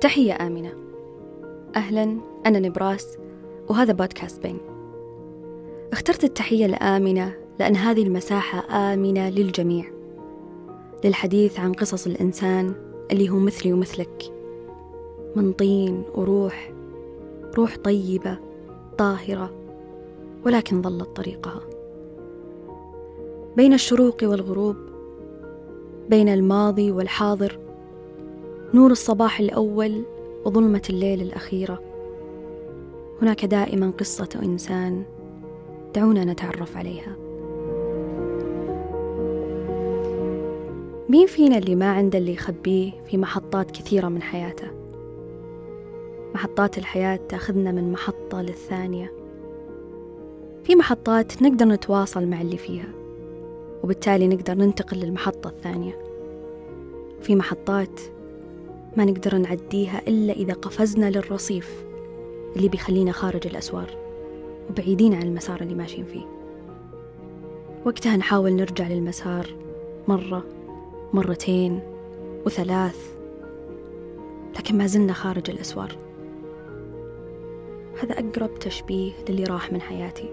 تحية آمنة. أهلا أنا نبراس وهذا بودكاست بين اخترت التحية الآمنة لأن هذه المساحة آمنة للجميع للحديث عن قصص الإنسان اللي هو مثلي ومثلك. من طين وروح روح طيبة طاهرة ولكن ظلت طريقها. بين الشروق والغروب بين الماضي والحاضر نور الصباح الأول وظلمة الليل الأخيرة. هناك دائما قصة إنسان دعونا نتعرف عليها. مين فينا اللي ما عنده اللي يخبيه في محطات كثيرة من حياته؟ محطات الحياة تأخذنا من محطة للثانية. في محطات نقدر نتواصل مع اللي فيها. وبالتالي نقدر ننتقل للمحطة الثانية. في محطات ما نقدر نعديها إلا إذا قفزنا للرصيف اللي بيخلينا خارج الأسوار وبعيدين عن المسار اللي ماشيين فيه. وقتها نحاول نرجع للمسار مرة مرتين وثلاث لكن ما زلنا خارج الأسوار. هذا أقرب تشبيه للي راح من حياتي.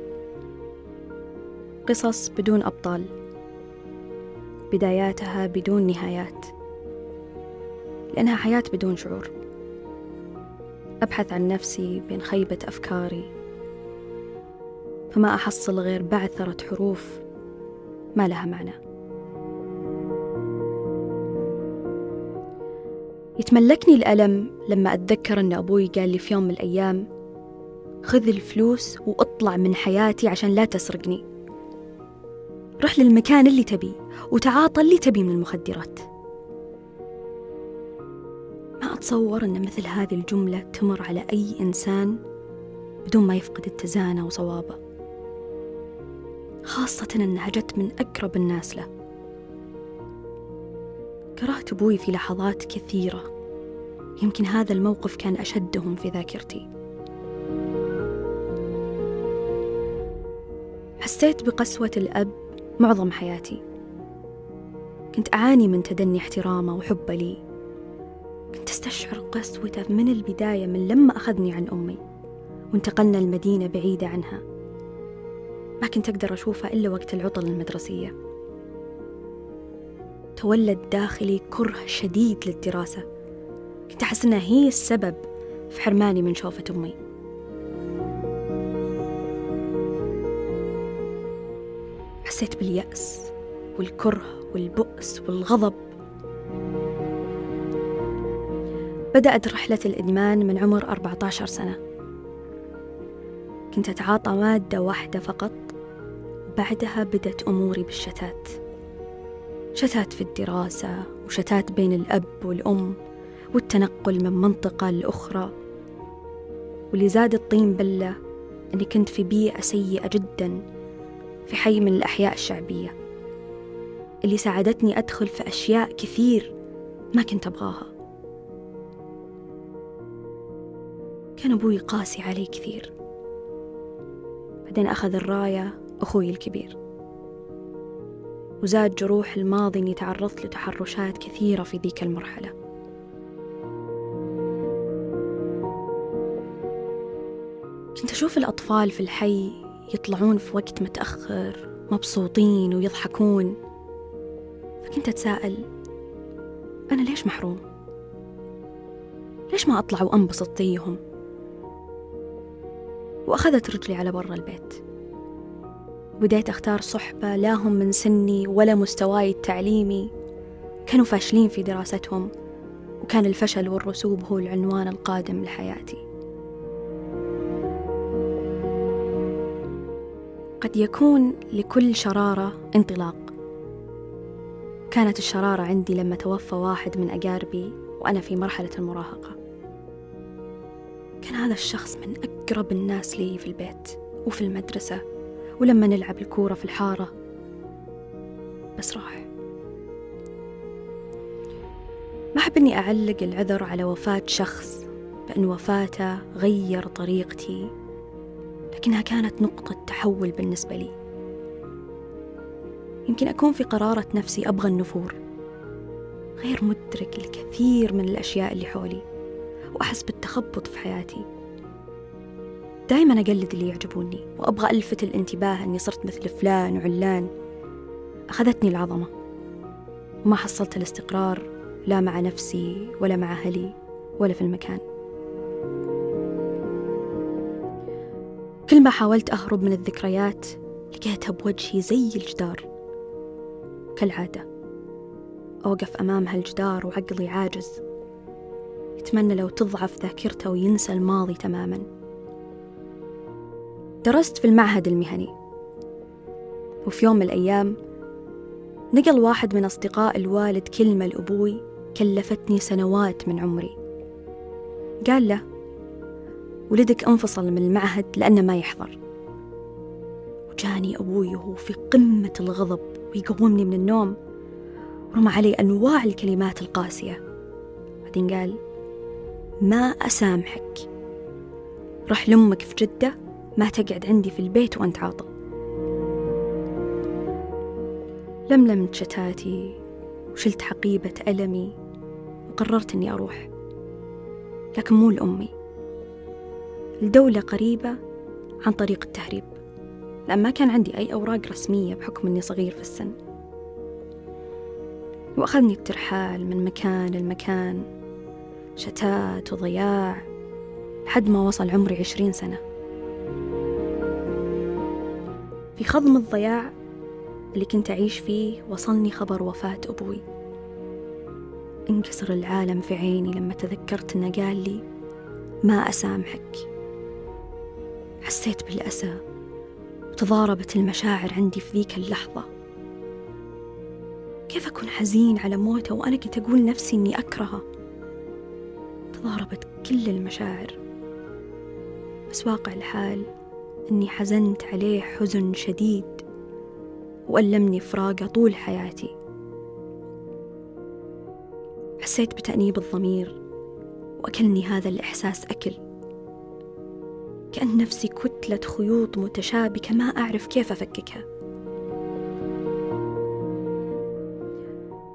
قصص بدون أبطال. بداياتها بدون نهايات. لأنها حياة بدون شعور. أبحث عن نفسي بين خيبة أفكاري. فما أحصل غير بعثرة حروف ما لها معنى. يتملكني الألم لما أتذكر أن أبوي قال لي في يوم من الأيام خذ الفلوس وأطلع من حياتي عشان لا تسرقني. روح للمكان اللي تبيه وتعاطى اللي تبيه من المخدرات. ما أتصور أن مثل هذه الجملة تمر على أي إنسان بدون ما يفقد اتزانه وصوابه. خاصة أنها جت من أقرب الناس له. كرهت أبوي في لحظات كثيرة. يمكن هذا الموقف كان أشدهم في ذاكرتي. حسيت بقسوة الأب معظم حياتي. كنت أعاني من تدني احترامه وحبه لي. كنت أستشعر قسوتة من البداية من لما أخذني عن أمي وانتقلنا المدينة بعيدة عنها. ما كنت أقدر أشوفها إلا وقت العطل المدرسية. تولد داخلي كره شديد للدراسة. كنت أحس إنها هي السبب في حرماني من شوفة أمي. حسيت باليأس والكره والبؤس والغضب. بدأت رحلة الإدمان من عمر 14 سنة. كنت أتعاطى مادة واحدة فقط وبعدها بدت أموري بالشتات. شتات في الدراسة وشتات بين الأب والأم والتنقل من منطقة لأخرى. واللي زاد الطين بلة أني كنت في بيئة سيئة جدا. في حي من الأحياء الشعبية اللي ساعدتني أدخل في أشياء كثير ما كنت أبغاها. كان أبوي قاسي علي كثير. بعدين أخذ الراية أخوي الكبير. وزاد جروح الماضي إني تعرضت لتحرشات كثيرة في ذيك المرحلة. كنت أشوف الأطفال في الحي يطلعون في وقت متأخر مبسوطين ويضحكون فكنت أتساءل أنا ليش محروم؟ ليش ما أطلع وأنبسط زيهم؟ وأخذت رجلي على برا البيت وبديت أختار صحبة لا هم من سني ولا مستواي التعليمي كانوا فاشلين في دراستهم وكان الفشل والرسوب هو العنوان القادم لحياتي قد يكون لكل شرارة انطلاق. كانت الشرارة عندي لما توفى واحد من أقاربي وأنا في مرحلة المراهقة. كان هذا الشخص من أقرب الناس لي في البيت وفي المدرسة ولما نلعب الكورة في الحارة. بس راح. ما أحب إني أعلق العذر على وفاة شخص بأن وفاته غير طريقتي. لكنها كانت نقطة تحول بالنسبة لي. يمكن أكون في قرارة نفسي أبغى النفور. غير مدرك الكثير من الأشياء اللي حولي وأحس بالتخبط في حياتي. دائما أقلد اللي يعجبوني وأبغى ألفت الانتباه أني صرت مثل فلان وعلان. أخذتني العظمة. وما حصلت الاستقرار لا مع نفسي ولا مع أهلي ولا في المكان. كل ما حاولت أهرب من الذكريات لقيتها بوجهي زي الجدار. كالعادة أوقف أمام هالجدار وعقلي عاجز. يتمنى لو تضعف ذاكرته وينسى الماضي تماما. درست في المعهد المهني. وفي يوم من الأيام نقل واحد من أصدقاء الوالد كلمة لأبوي كلفتني سنوات من عمري. قال له ولدك انفصل من المعهد لأنه ما يحضر. وجاني أبوي وهو في قمة الغضب ويقومني من النوم. رمى علي أنواع الكلمات القاسية. بعدين قال ما أسامحك. روح لأمك في جدة ما تقعد عندي في البيت وأنت عاطل. لملمت شتاتي وشلت حقيبة ألمي وقررت أني أروح. لكن مو لأمي. لدولة قريبة عن طريق التهريب لأن ما كان عندي أي أوراق رسمية بحكم أني صغير في السن. وأخذني الترحال من مكان لمكان شتات وضياع لحد ما وصل عمري عشرين سنة. في خضم الضياع اللي كنت أعيش فيه وصلني خبر وفاة أبوي. انكسر العالم في عيني لما تذكرت إنه قال لي ما أسامحك. حسيت بالأسى وتضاربت المشاعر عندي في ذيك اللحظة. كيف أكون حزين على موتة وأنا كنت أقول نفسي إني أكرهه تضاربت كل المشاعر. بس واقع الحال إني حزنت عليه حزن شديد وألمني فراقة طول حياتي. حسيت بتأنيب الضمير وأكلني هذا الإحساس أكل. كأن نفسي كتلة خيوط متشابكة ما أعرف كيف أفككها.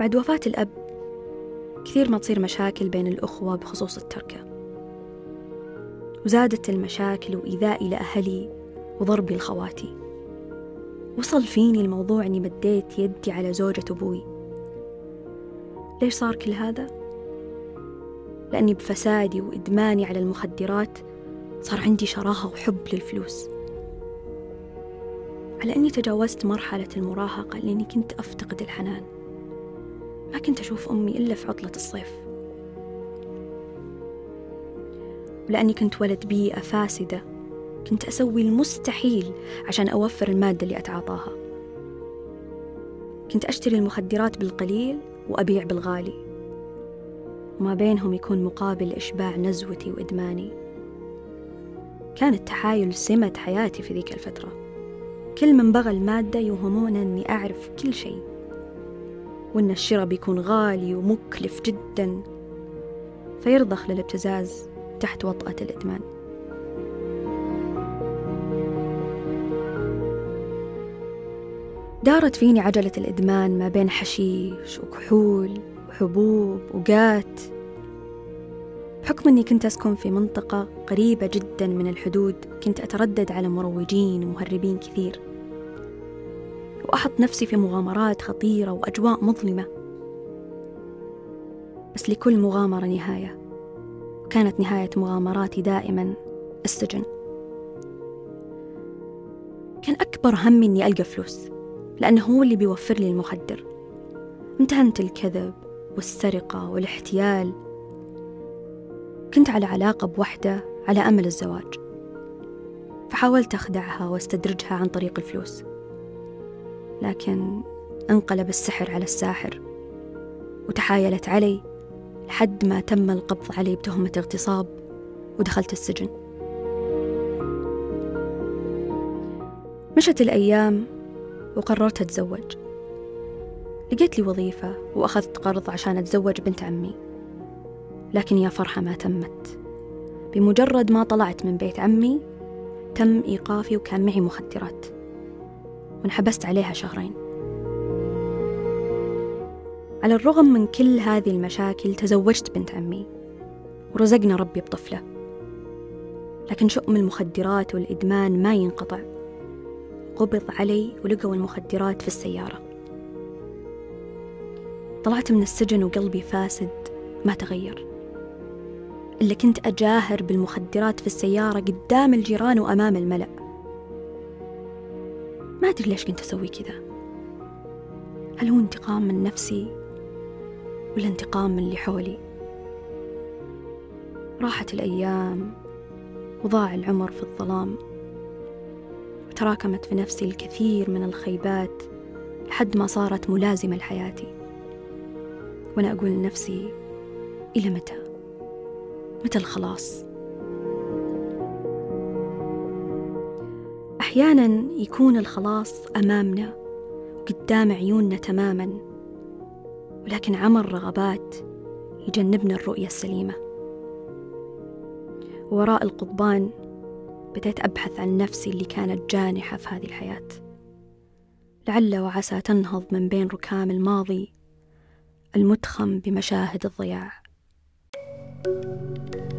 بعد وفاة الأب كثير ما تصير مشاكل بين الأخوة بخصوص التركة. وزادت المشاكل وإيذائي لأهلي وضربي لخواتي. وصل فيني الموضوع أني مديت يدي على زوجة أبوي. ليش صار كل هذا؟ لأني بفسادي وإدماني على المخدرات صار عندي شراهة وحب للفلوس. على أني تجاوزت مرحلة المراهقة لأني كنت أفتقد الحنان. ما كنت أشوف أمي إلا في عطلة الصيف. ولأني كنت ولد بيئة فاسدة كنت أسوي المستحيل عشان أوفر المادة اللي أتعاطاها. كنت أشتري المخدرات بالقليل وأبيع بالغالي. وما بينهم يكون مقابل إشباع نزوتي وإدماني. كان التحايل سمة حياتي في ذيك الفترة. كل من بغى المادة يوهمون أني أعرف كل شيء. وأن الشراء بيكون غالي ومكلف جدا فيرضخ للابتزاز تحت وطأة الإدمان. دارت فيني عجلة الإدمان ما بين حشيش وكحول وحبوب وقات بحكم أني كنت أسكن في منطقة قريبة جدا من الحدود كنت أتردد على مروجين ومهربين كثير. وأحط نفسي في مغامرات خطيرة وأجواء مظلمة. بس لكل مغامرة نهاية. وكانت نهاية مغامراتي دائما السجن. كان أكبر همي إني ألقى فلوس لأنه هو اللي بيوفر لي المخدر. امتهنت الكذب والسرقة والاحتيال كنت على علاقة بوحدة على أمل الزواج. فحاولت أخدعها واستدرجها عن طريق الفلوس. لكن انقلب السحر على الساحر وتحايلت علي لحد ما تم القبض علي بتهمة اغتصاب ودخلت السجن. مشت الأيام وقررت أتزوج. لقيت لي وظيفة وأخذت قرض عشان أتزوج بنت عمي. لكن يا فرحة ما تمت. بمجرد ما طلعت من بيت عمي تم إيقافي وكان معي مخدرات. وانحبست عليها شهرين. على الرغم من كل هذه المشاكل تزوجت بنت عمي. ورزقنا ربي بطفلة. لكن شؤم المخدرات والإدمان ما ينقطع. قبض علي ولقوا المخدرات في السيارة. طلعت من السجن وقلبي فاسد ما تغير. إلا كنت أجاهر بالمخدرات في السيارة قدام الجيران وأمام الملأ. ما أدري ليش كنت أسوي كذا. هل هو انتقام من نفسي ولا انتقام من اللي حولي؟ راحت الأيام وضاع العمر في الظلام وتراكمت في نفسي الكثير من الخيبات لحد ما صارت ملازمة لحياتي. وأنا أقول لنفسي إلى متى؟ متى الخلاص أحيانا يكون الخلاص أمامنا وقدام عيوننا تماما ولكن عمى الرغبات يجنبنا الرؤية السليمة. وراء القضبان بديت أبحث عن نفسي اللي كانت جانحة في هذه الحياة. لعل وعسى تنهض من بين ركام الماضي المتخم بمشاهد الضياع. Thank you.